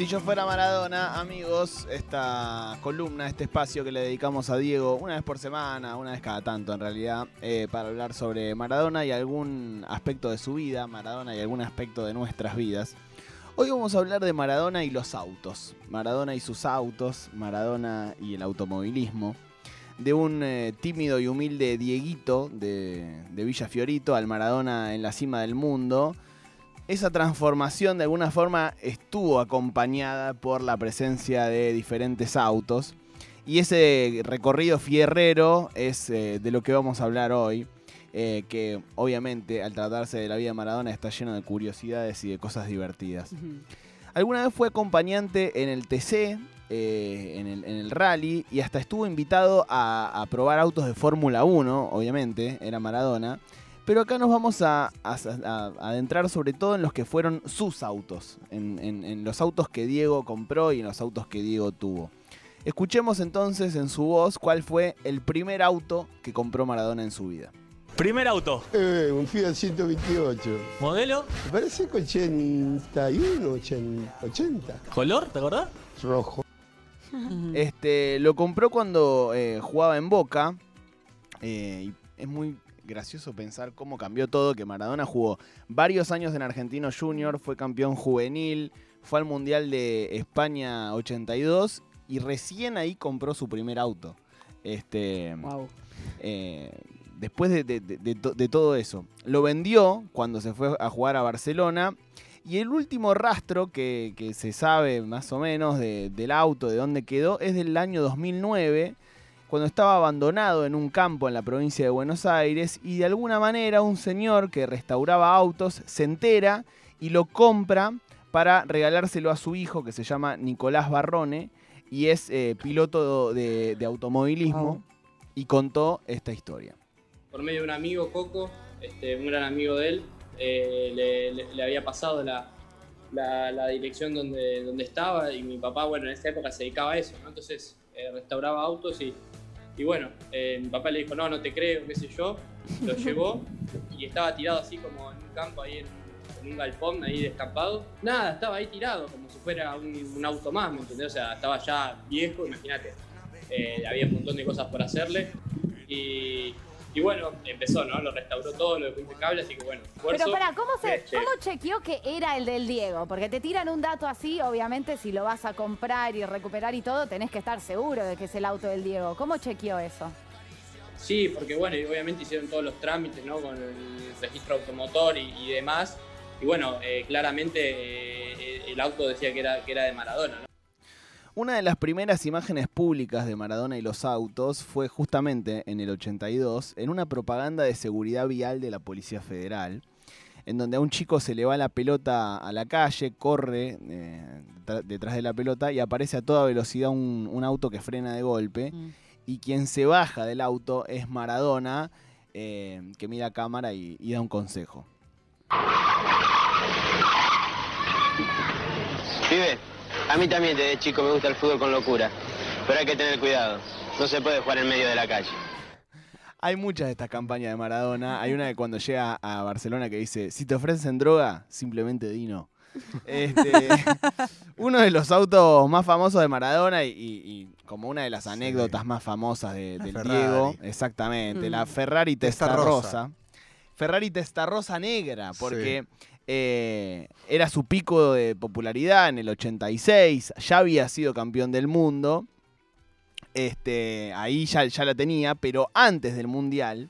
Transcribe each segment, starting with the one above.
Si yo fuera Maradona, amigos, esta columna, este espacio que le dedicamos a Diego una vez por semana, una vez cada tanto en realidad, eh, para hablar sobre Maradona y algún aspecto de su vida, Maradona y algún aspecto de nuestras vidas. Hoy vamos a hablar de Maradona y los autos, Maradona y sus autos, Maradona y el automovilismo, de un eh, tímido y humilde Dieguito de, de Villa Fiorito al Maradona en la cima del mundo esa transformación de alguna forma estuvo acompañada por la presencia de diferentes autos. Y ese recorrido fierrero es eh, de lo que vamos a hablar hoy. eh, que obviamente al tratarse de la vida de Maradona está lleno de curiosidades y de cosas divertidas. Alguna vez fue acompañante en el TC, eh, en, el, en el rally, y hasta estuvo invitado a, a probar autos de Fórmula 1, obviamente, era Maradona. Pero acá nos vamos a, a- a- a adentrar sobre todo en los que fueron sus autos, en, en- en los autos que Diego compró y en los autos que Diego tuvo. Escuchemos entonces en su voz cuál fue el primer auto que compró Maradona en su vida. Primer auto. Eh, un Fiat 128. Modelo. Me parece que 81, 80, 80. Color, ¿te acordás? Rojo. Este, lo compró cuando eh, jugaba en Boca. eh, y es muy gracioso pensar cómo cambió todo, que Maradona jugó varios años en Argentino Junior, fue campeón juvenil, fue al Mundial de España 82 y recién ahí compró su primer auto. Este, eh, después de, de- de- de to- de todo eso. Lo vendió cuando se fue a jugar a Barcelona. Y el último rastro que, que se sabe más o menos de- del auto, de dónde quedó, es del año 2009, cuando estaba abandonado en un campo en la provincia de Buenos Aires. Y de alguna manera un señor que restauraba autos se entera y lo compra para regalárselo a su hijo, que se llama Nicolás Barrone, y es eh, piloto de, de automovilismo, y contó esta historia. por medio de un amigo, Coco, este, un gran amigo de él, eh, le, le- le había pasado la, la- la dirección donde, donde estaba y mi papá, bueno, en esa época se dedicaba a eso, ¿no? Entonces eh, restauraba autos y, y bueno, eh, mi papá le dijo, no, no te creo, qué sé yo, lo llevó y estaba tirado así como en un campo ahí en, en un galpón ahí descampado. Nada, estaba ahí tirado como si fuera un, un auto más, ¿me entendés? O sea, estaba ya viejo, imagínate. Eh, había un montón de cosas por hacerle y, y bueno, empezó, ¿no? Lo restauró todo, lo dejó impecable, así que bueno, esfuerzo. Pero para, ¿cómo, se, Este, ¿cómo chequeó que era el del Diego? Porque te tiran un dato así, obviamente si lo vas a comprar y recuperar y todo, tenés que estar seguro de que es el auto del Diego. ¿Cómo chequeó eso? Sí, porque bueno, obviamente hicieron todos los trámites, ¿no? Con el registro automotor y, y demás. Y bueno, eh, claramente eh, el auto decía que era, que era de Maradona, ¿no? Una de las primeras imágenes públicas de Maradona y los autos fue justamente en el 82, en una propaganda de seguridad vial de la Policía Federal, en donde a un chico se le va la pelota a la calle, corre eh, detrás de la pelota y aparece a toda velocidad un, un auto que frena de golpe. Y quien se baja del auto es Maradona, eh, que mira a cámara y, y da un consejo. Pibe, a mí también desde chico me gusta el fútbol con locura, pero hay que tener cuidado. No se puede jugar en medio de la calle. Hay muchas de estas campañas de Maradona. Hay una de cuando llega a Barcelona que dice, si te ofrecen droga, simplemente di no. Este, uno de los autos más famosos de Maradona y, y- y como una de las anécdotas más famosas de- del Ferrari. Diego, exactamente, Mm. la Ferrari Testarossa. Testarossa. Ferrari Testarossa negra, porque eh, era su pico de popularidad en el 86, ya había sido campeón del mundo, este, ahí ya, ya la tenía, pero antes del Mundial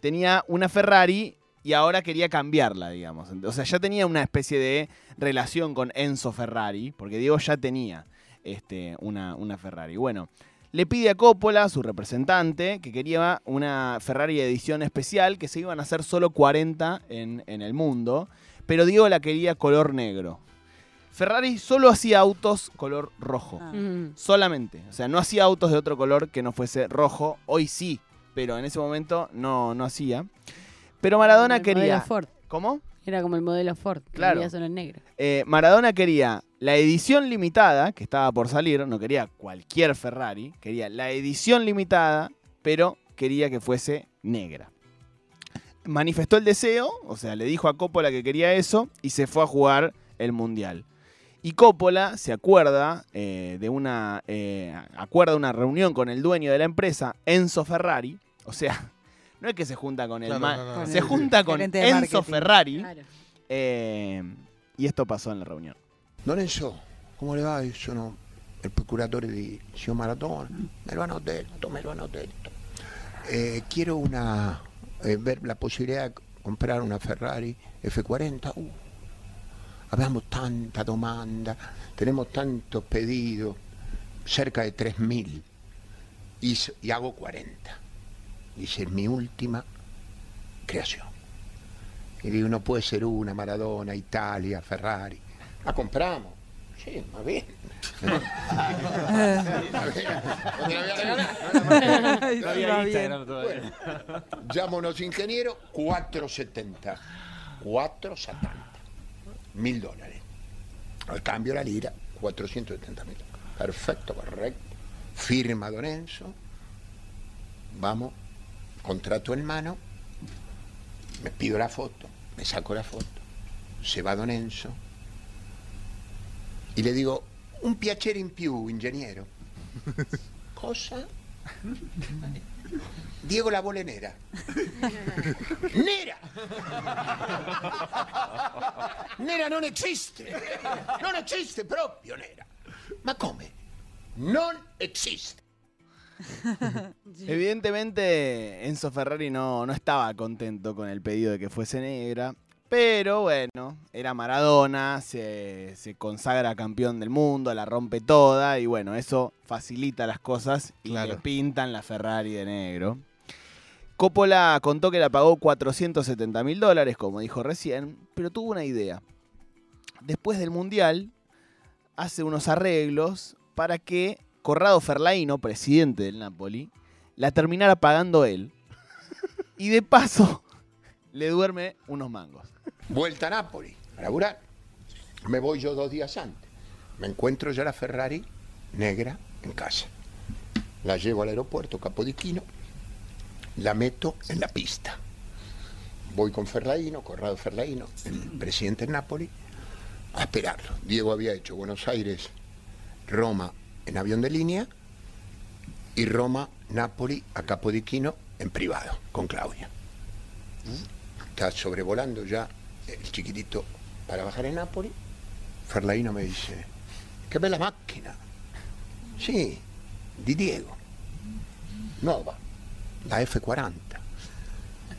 tenía una Ferrari y ahora quería cambiarla, digamos. O sea, ya tenía una especie de relación con Enzo Ferrari, porque Diego ya tenía este, una, una Ferrari. Bueno, le pide a Coppola, su representante, que quería una Ferrari edición especial, que se iban a hacer solo 40 en, en el mundo, pero Diego la quería color negro. Ferrari solo hacía autos color rojo. Solamente. O sea, no hacía autos de otro color que no fuese rojo. Hoy sí, pero en ese momento no, no hacía. Pero Maradona Como el modelo quería. Ford. ¿Cómo? Era como el modelo Ford, que Claro. solo en negro. Eh, Maradona quería la edición limitada, que estaba por salir, no quería cualquier Ferrari, quería la edición limitada, pero quería que fuese negra. Manifestó el deseo, o sea, le dijo a Coppola que quería eso y se fue a jugar el Mundial. Y Coppola se acuerda eh, de una eh, acuerda una reunión con el dueño de la empresa, Enzo Ferrari. O sea, no es que se junta con el Claro, ma- no, no, no. se junta con Enzo marketing. Ferrari. Claro. eh, y esto pasó en la reunión. Don Enzo, come le va? Io sono il procuratore di signor Maradona. Me lo hanno detto, me lo hanno detto. Eh, quiero una, eh, ver la posibilidad de comprare una Ferrari F40. Uh, abbiamo tanta domanda, tenemos tantos pedidos, cerca de 3.000. Y, s- y hago 40. Dice, es mi última creación. Y digo, no puede ser una, Maradona, Italia, Ferrari. La compramos. Sí, va bien. Unos ingenieros, 470. 470. Mil dólares. Al cambio la lira, 470 mil. Perfecto, correcto. Firma Don Enzo. Vamos, contrato en mano. Me pido la foto, me saco la foto. Se va Don Enzo. Y le digo, un piacere in più, ingegnero. Cosa? Diego la vuole nera. Nera! Nera non esiste! Non esiste proprio nera! Ma come? Non esiste! Evidentemente Enzo Ferrari no, no estaba contento con el pedido de que fuese negra, pero bueno, era Maradona, se, se consagra campeón del mundo, la rompe toda y bueno, eso facilita las cosas y Claro. le pintan la Ferrari de negro. Coppola contó que la pagó 470 mil dólares, como dijo recién, pero tuvo una idea. Después del Mundial, hace unos arreglos para que Corrado Ferlaino, presidente del Napoli, la terminara pagando él. Y de paso, le duerme unos mangos. Vuelta a Nápoles, a laburar. Me voy yo dos días antes. Me encuentro ya la Ferrari negra en casa. La llevo al aeropuerto Capodiquino, la meto en la pista. Voy con Ferlaino, Corrado Ferlaino, el presidente de Nápoles, a esperarlo. Diego había hecho Buenos Aires, Roma en avión de línea y Roma, Nápoles a Capodiquino en privado, con Claudia está sobrevolando ya el chiquitito para bajar en Nápoles. Ferlaino me dice, qué bella máquina. Sí, di Diego. Nova, la F40.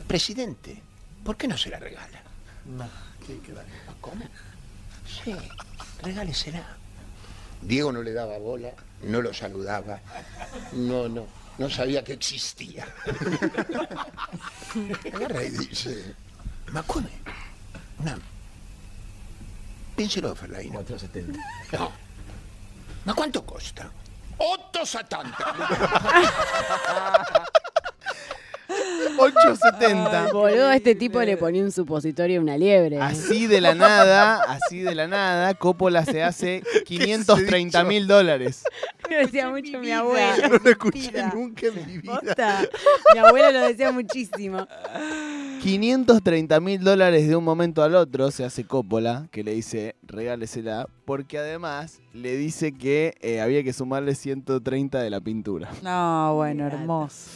Presidente, ¿por qué no se la regala? No, ¿qué queda? ¿Cómo? Sí, regálesela. Diego no le daba bola, no lo saludaba, no, no, no sabía que existía. Agarra y dice, ma come? Una... Penselo, Ferlaino. 470. No. Ma quanto costa? 8,70. 870. Boludo, a este tipo le ponía un supositorio a una liebre. Así de la nada, así de la nada, Coppola se hace 530 mil dólares. Lo decía mucho mi abuela. No lo escuché nunca en mi vida. Posta. Mi abuela lo decía muchísimo. 530 mil dólares de un momento al otro se hace Coppola, que le dice regálesela, porque además le dice que eh, había que sumarle 130 de la pintura. No, bueno, hermoso.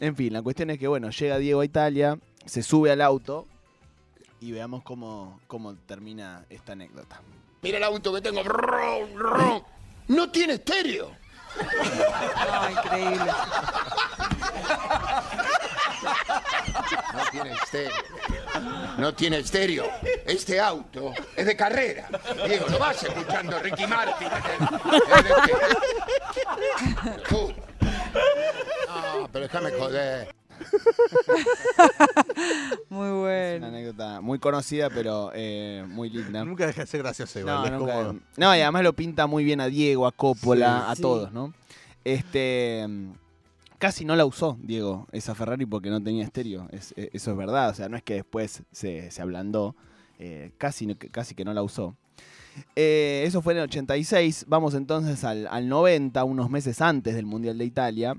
En fin, la cuestión es que, bueno, llega Diego a Italia, se sube al auto y veamos cómo, cómo termina esta anécdota. Mira el auto que tengo. No tiene estéreo. No, increíble. No tiene estéreo. No tiene estéreo. Este auto es de carrera. Diego, lo vas escuchando Ricky Martin. Este- Tú. No, pero déjame joder. Muy Es una bueno. anécdota muy conocida, pero eh, muy linda. Nunca deja de ser gracioso igual. No, es nunca- como- no, y además lo pinta muy bien a Diego, a Coppola, Sí. a Sí. todos, ¿no? Este. Casi no la usó Diego, esa Ferrari, porque no tenía estéreo. Es- e- eso es verdad. O sea, no es que después se, se ablandó. eh, casi, casi que no la usó. Eh, eso fue en el 86. Vamos entonces al, al 90, unos meses antes del Mundial de Italia.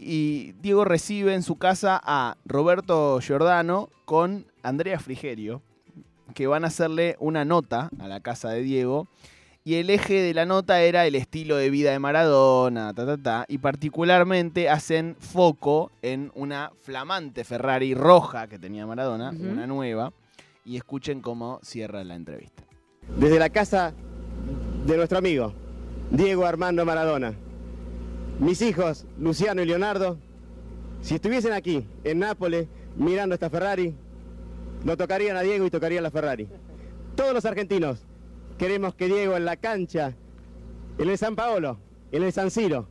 Y Diego recibe en su casa a Roberto Giordano con Andrea Frigerio, que van a hacerle una nota a la casa de Diego Y el eje de la nota era el estilo de vida de Maradona, ta, ta, ta, y particularmente hacen foco en una flamante Ferrari roja que tenía Maradona, una nueva, y escuchen cómo cierra la entrevista. desde la casa de nuestro amigo, Diego Armando Maradona. Mis hijos, Luciano y Leonardo, si estuviesen aquí, en Nápoles, mirando esta Ferrari, no tocarían a Diego y tocarían la Ferrari. Todos los argentinos queremos que Diego en la cancha, en el San Paolo, en el San Siro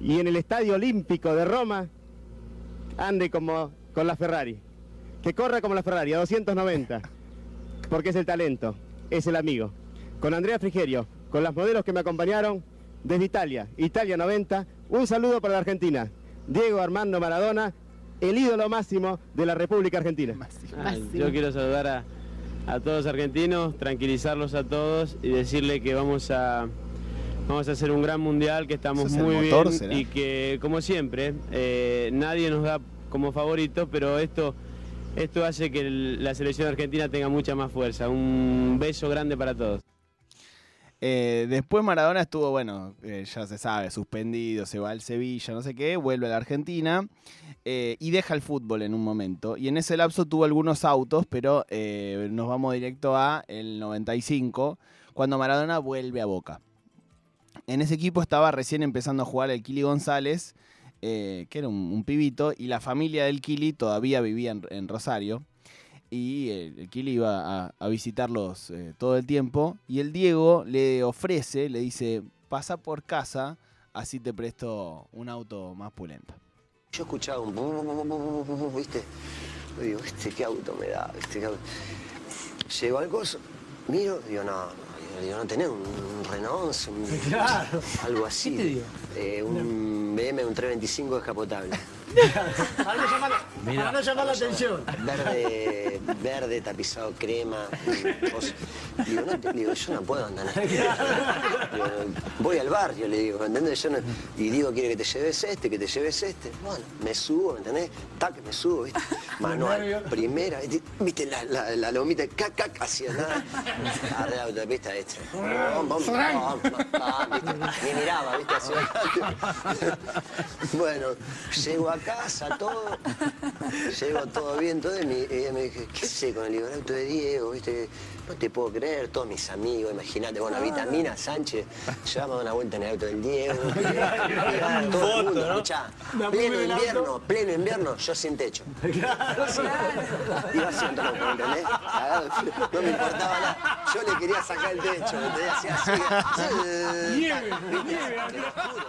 y en el Estadio Olímpico de Roma, ande como con la Ferrari. Que corra como la Ferrari, a 290 porque es el talento, es el amigo. Con Andrea Frigerio, con las modelos que me acompañaron desde Italia, Italia 90, un saludo para la Argentina. Diego Armando Maradona, el ídolo máximo de la República Argentina. Ah, Yo quiero saludar a, a todos los argentinos, tranquilizarlos a todos y decirle que vamos a vamos a hacer un gran mundial, que estamos ¿Ese es el muy motor, bien será? y que como siempre eh, nadie nos da como favorito, pero esto esto hace que el- la selección argentina tenga mucha más fuerza. Un beso grande para todos. Eh, después Maradona estuvo, bueno, eh, ya se sabe, suspendido, se va al Sevilla, no sé qué, vuelve a la Argentina eh, y deja el fútbol en un momento. Y en ese lapso tuvo algunos autos, pero nos vamos directo a el 95, cuando Maradona vuelve a Boca. En ese equipo estaba recién empezando a jugar el Kili González, que era un, pibito, y la familia del Kili todavía vivía en Rosario. Y el, el Kili iba a, a visitarlos eh, todo el tiempo. Y el Diego le ofrece, le dice, pasa por casa, así te presto un auto más pulento. Yo escuchaba un ¿viste? Yo digo, ¿este qué auto me da? ¿Este qué auto? Llego al coso, miro, digo, no, no, digo, no tenés un, un Renault 11, un- Claro. algo así. ¿Qué te dio? Eh, un BM, un 325 descapotable. Para para no llamar la atención. Verde, verde, tapizado crema. Digo, no, te- digo, yo no puedo andar. Digo, voy al barrio, le digo, ¿entendés? Yo no- y digo, quiere que te lleves este, que te lleves este. Bueno, me subo, ¿me entendés? Tac, me subo, ¿viste? Manual, primera, ¿viste? ¿Viste la, la, la lomita? Cac, cac, hacía nada. Arriba de la autopista, ¿viste? Bom, bom, bom, bom, ¿viste? Ni miraba, ¿viste? Hacia. Bueno, llego a casa, todo, llego todo bien, todo, y, mi- y ella me dije, ¿qué sé con el libro auto de Diego? ¿Viste? No te puedo creer, todos mis amigos, imagínate, bueno, Vitamina Sánchez, llevamos una vuelta en el auto del Diego, todo el mundo, escuchá, Una pleno invierno, pleno invierno, yo sin techo. Iba haciendo loco, ¿entendés? No me importaba nada, yo le quería sacar el techo, ¿me entendés? Hacía así, Nieve, nieve, Te lo juro.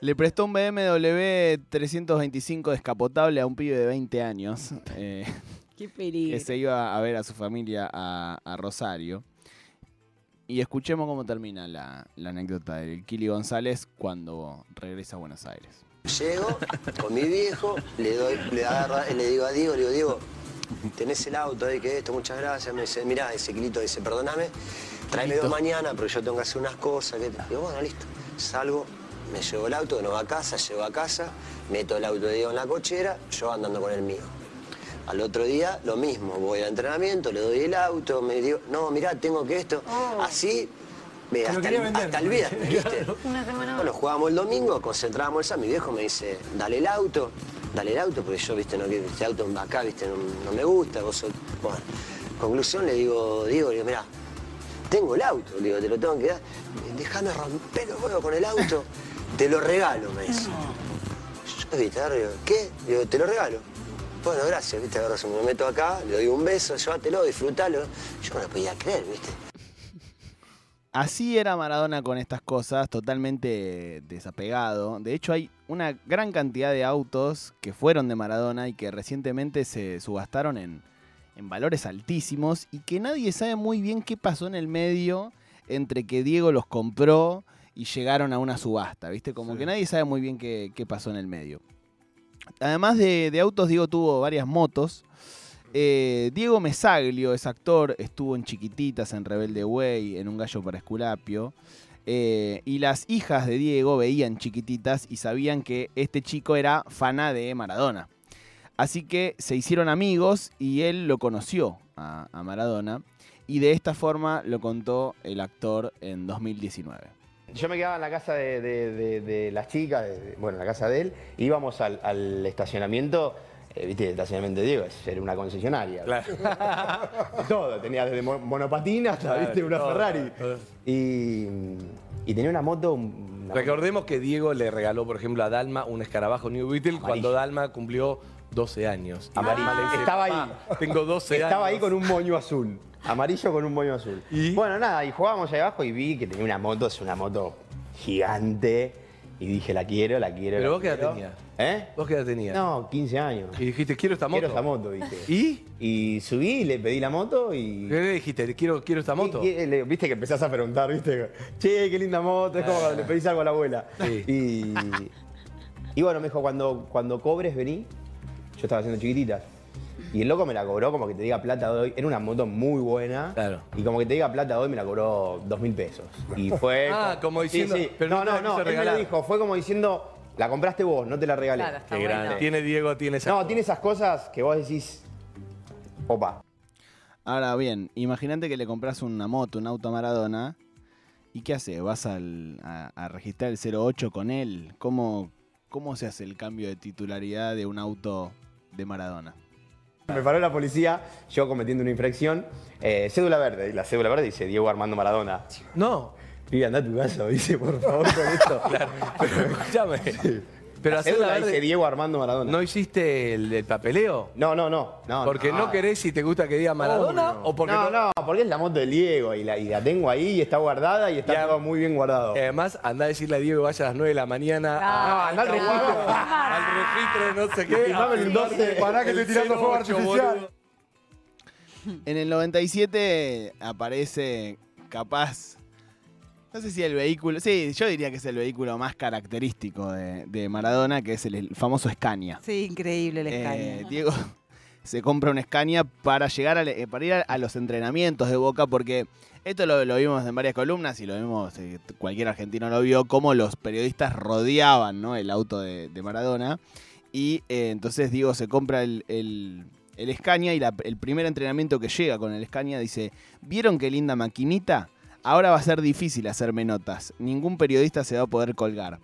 Le prestó un BMW 325 descapotable a un pibe de 20 años. eh, Qué peligro. que se iba a ver a su familia a, a Rosario. Y escuchemos cómo termina la, la anécdota del Kili González cuando regresa a Buenos Aires. Llego con mi viejo, le doy, le digo a Diego, le digo, Diego, tenés el auto ahí, que esto, muchas gracias. Me dice, mirá, ese kilito dice, perdóname, tráemelo mañana, pero yo tengo que hacer unas cosas. Que... Digo, bueno, listo. Salgo, me llevo el auto, no va a casa, llego a casa, meto el auto de Diego en la cochera, yo andando con el mío. Al otro día, lo mismo, voy al entrenamiento, le doy el auto, me digo, no, mirá, tengo que esto. Así, ve, Te lo hasta, hasta el viernes, ¿viste? Bueno, jugábamos el domingo, concentrábamos el sábado. Mi viejo me dice, dale el auto, dale el auto, porque yo, viste, no quiero este auto acá, viste, no, no me gusta. Vos sos- Bueno, conclusión le digo, Diego, le digo, mirá, tengo el auto, digo, te lo tengo que dar. Déjame romper los huevos con el auto, te lo regalo, me. Yo, y digo, ¿qué? Digo, te lo regalo. Bueno, gracias, viste, agarro, me meto acá, le doy un beso, llévatelo, disfrútalo. Yo no lo podía creer, viste. Así era Maradona con estas cosas, totalmente desapegado. De hecho, hay una gran cantidad de autos que fueron de Maradona y que recientemente se subastaron en, en valores altísimos y que nadie sabe muy bien qué pasó en el medio entre que Diego los compró y llegaron a una subasta, ¿viste? Como que nadie sabe muy bien qué, qué pasó en el medio. Además de, de autos, Diego tuvo varias motos. Eh, Diego Mesaglio es actor, estuvo en Chiquititas, en Rebelde Way, en Un Gallo para Esculapio. Eh, y las hijas de Diego veían Chiquititas y sabían que este chico era fana de Maradona. Así que se hicieron amigos y él lo conoció a, a Maradona. y de esta forma lo contó el actor en 2019. Yo me quedaba en la casa de, de- de- de las chicas, de- bueno, en la casa de él, íbamos al, al estacionamiento, eh, viste, el estacionamiento de Diego, era una concesionaria. todo, tenía desde mo- monopatín hasta, Claro, viste, una todo, Ferrari. todo. Y, y tenía una moto... una- Recordemos que Diego le regaló, por ejemplo, a Dalma un escarabajo New Beetle cuando Dalma cumplió 12 años. Y Amarillo. Dice, Estaba ahí. "Papá, Tengo 12 años. Estaba ahí con un moño azul. Amarillo con un moño azul. Bueno, nada, y jugábamos ahí abajo y vi que tenía una moto, es una moto gigante. Y dije, la quiero, la quiero. ¿Pero la vos qué edad tenías? ¿Eh? ¿Vos qué edad tenías? No, 15 años. Y dijiste, quiero esta moto. Quiero esta moto, dije. ¿Y? Y subí, le pedí la moto y. ¿Qué le dijiste? Quiero, quiero esta moto. Y- y- le- Viste que empezás a preguntar, viste, che, qué linda moto, es como Ah. cuando le pedís algo a la abuela. Y, y bueno, me dijo, cuando, cuando cobres, vení. Yo estaba haciendo chiquititas. Y el loco me la cobró como que te diga plata de hoy. Era una moto muy buena. Claro. Y como que te diga plata de hoy me la cobró dos mil pesos. Y fue. Ah, como Sí, diciendo, sí. pero no, no no, Él me lo regalar. dijo. Fue como diciendo, la compraste vos, no te la regalé. Claro, está Qué grande. bueno. Tiene Diego, tiene esa. No, tiene esas cosas que vos decís. Opa. Ahora bien, imagínate que le compras una moto, un auto a Maradona. ¿Y qué haces? ¿Vas al- a, a registrar el 08 con él? ¿Cómo, ¿Cómo se hace el cambio de titularidad de un auto de Maradona? Me paró la policía, yo cometiendo una infracción. eh, cédula verde, y la cédula verde dice Diego Armando Maradona. No. Pibe, anda a tu casa, dice, por favor, con esto. Claro. Pero escúchame. Pero la hacer cédula la verde- dice Diego Armando Maradona. ¿No hiciste el, el papeleo? No, no, no. no ¿Porque no, querés si te gusta que diga Maradona o porque no, no? no, porque es la moto del Diego y la, y la tengo ahí y está guardada y está Ya. todo muy bien guardado. Y además, anda a decirle a Diego que vaya a las 9 de la mañana No, anda al registro. al registro de no sé qué. Firmame el a 12. firmarte Pará que el estoy tirando fuego 08, artificial. boludo. En el 97 aparece capaz. No sé si el vehículo. Sí, yo diría que es el vehículo más característico de, de Maradona, que es el, el famoso Scania. Sí, increíble el Eh, Scania. Diego se compra un Scania para llegar a, le- para ir a, a los entrenamientos de Boca, porque esto lo, lo vimos en varias columnas y lo vimos, eh, cualquier argentino lo vio, cómo los periodistas rodeaban ¿no? el auto de, de Maradona. Y eh, entonces Diego se compra el, el, el Scania y la- el primer entrenamiento que llega con el Scania dice, ¿vieron qué linda maquinita? Ahora va a ser difícil hacerme notas. Ningún periodista se va a poder colgar.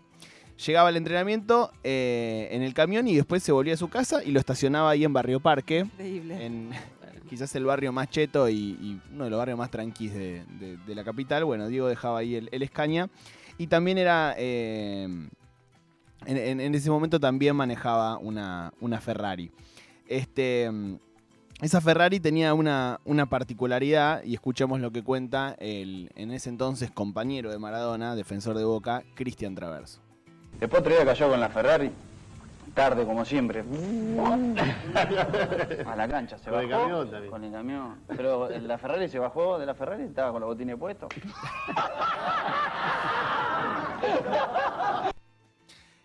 Llegaba al entrenamiento eh, en el camión y después se volvía a su casa y lo estacionaba ahí en Barrio Parque. Increíble. En quizás el barrio más cheto y, y uno de los barrios más tranquis de, de- de la capital. Bueno, Diego dejaba ahí el, el Escaña. Y también era. eh, en, en- en ese momento también manejaba una, una Ferrari. Este. Mm, Esa Ferrari tenía una, una particularidad, y escuchemos lo que cuenta el en ese entonces compañero de Maradona, defensor de Boca, Cristian Traverso. Después otro día cayó con la Ferrari, tarde como siempre. A la cancha, se Con el bajó. camión también. Con el camión. Pero la Ferrari se bajó de la Ferrari y estaba con los botines puestos.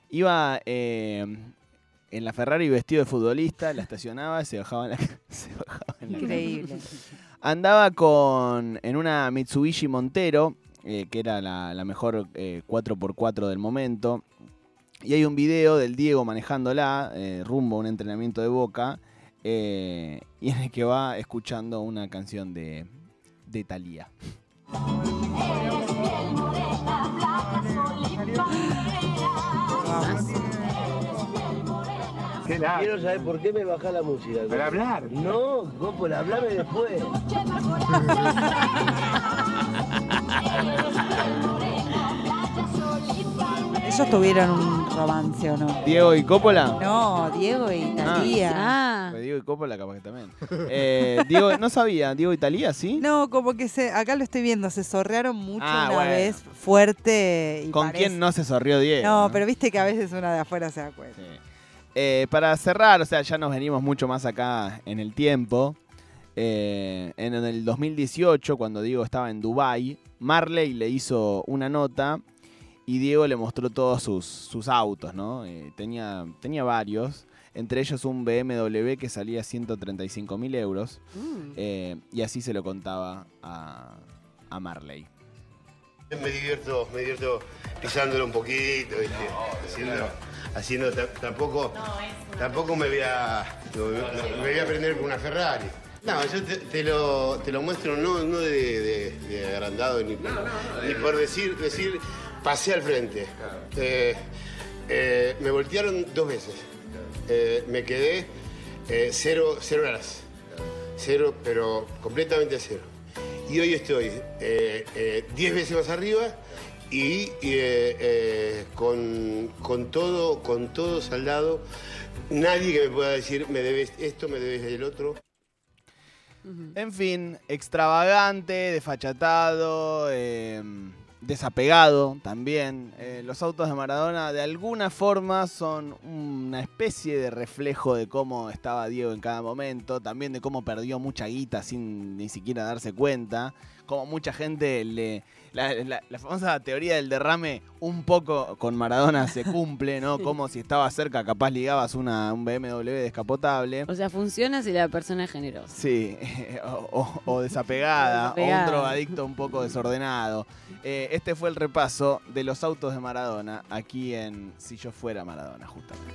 Iba eh, en la Ferrari vestido de futbolista, la estacionaba, se bajaba en la, se bajaba en la Increíble. Andaba con en una Mitsubishi Montero, eh, que era la, la mejor eh, 4x4 del momento. Y hay un video del Diego manejándola eh, rumbo a un entrenamiento de boca. eh, y en el que va escuchando una canción de, de Thalía. Quiero saber por qué me baja la música. Para hablar. No, Coppola, hablame después. Ellos tuvieron un romance, ¿o no? ¿Diego y Coppola? No, Diego y Talía. Ah. Pues Diego y Coppola capaz que también. Eh, Diego, no sabía, Diego y Thalía, ¿sí? No, como que se, acá lo estoy viendo, se sorrearon mucho Ah, una bueno. vez fuerte. Y ¿Con parece- quién no se sorrió Diego? No, no? pero viste que a veces una de afuera se da cuenta. Eh, para cerrar, o sea, ya nos venimos mucho más acá en el tiempo. Eh, en el 2018, cuando Diego estaba en Dubai, Marley le hizo una nota y Diego le mostró todos sus, sus autos, ¿no? Eh, tenía, tenía varios, entre ellos un BMW que salía 135 mil euros. eh, y así se lo contaba a, a Marley. Me divierto, me divierto pisándolo un poquito, ¿viste? haciendo, haciendo ta- tampoco, tampoco me voy a, no, no, me voy a prender con una Ferrari. No, yo te, te lo, te lo muestro no, no de, de- de agrandado ni, ni por decir, decir, pasé al frente. Eh, eh, me voltearon dos veces. Eh, me quedé eh, cero, cero horas. Cero, pero completamente cero. Y hoy estoy eh, eh, diez veces más arriba y eh, eh, con, con todo, con todo saldado. Nadie que me pueda decir, me debes esto, me debes el otro. En fin, extravagante, desfachatado, eh, desapegado también. Eh, los autos de Maradona de alguna forma son una especie de reflejo de cómo estaba Diego en cada momento, también de cómo perdió mucha guita sin ni siquiera darse cuenta, como mucha gente le... La, la- la famosa teoría del derrame un poco con Maradona se cumple, ¿no? Como si estaba cerca, capaz ligabas una, un BMW descapotable. O sea, funciona si la persona es generosa. Sí, o, o- o desapegada, o un drogadicto un poco desordenado. Eh, este fue el repaso de los autos de Maradona aquí en Si yo fuera Maradona, justamente.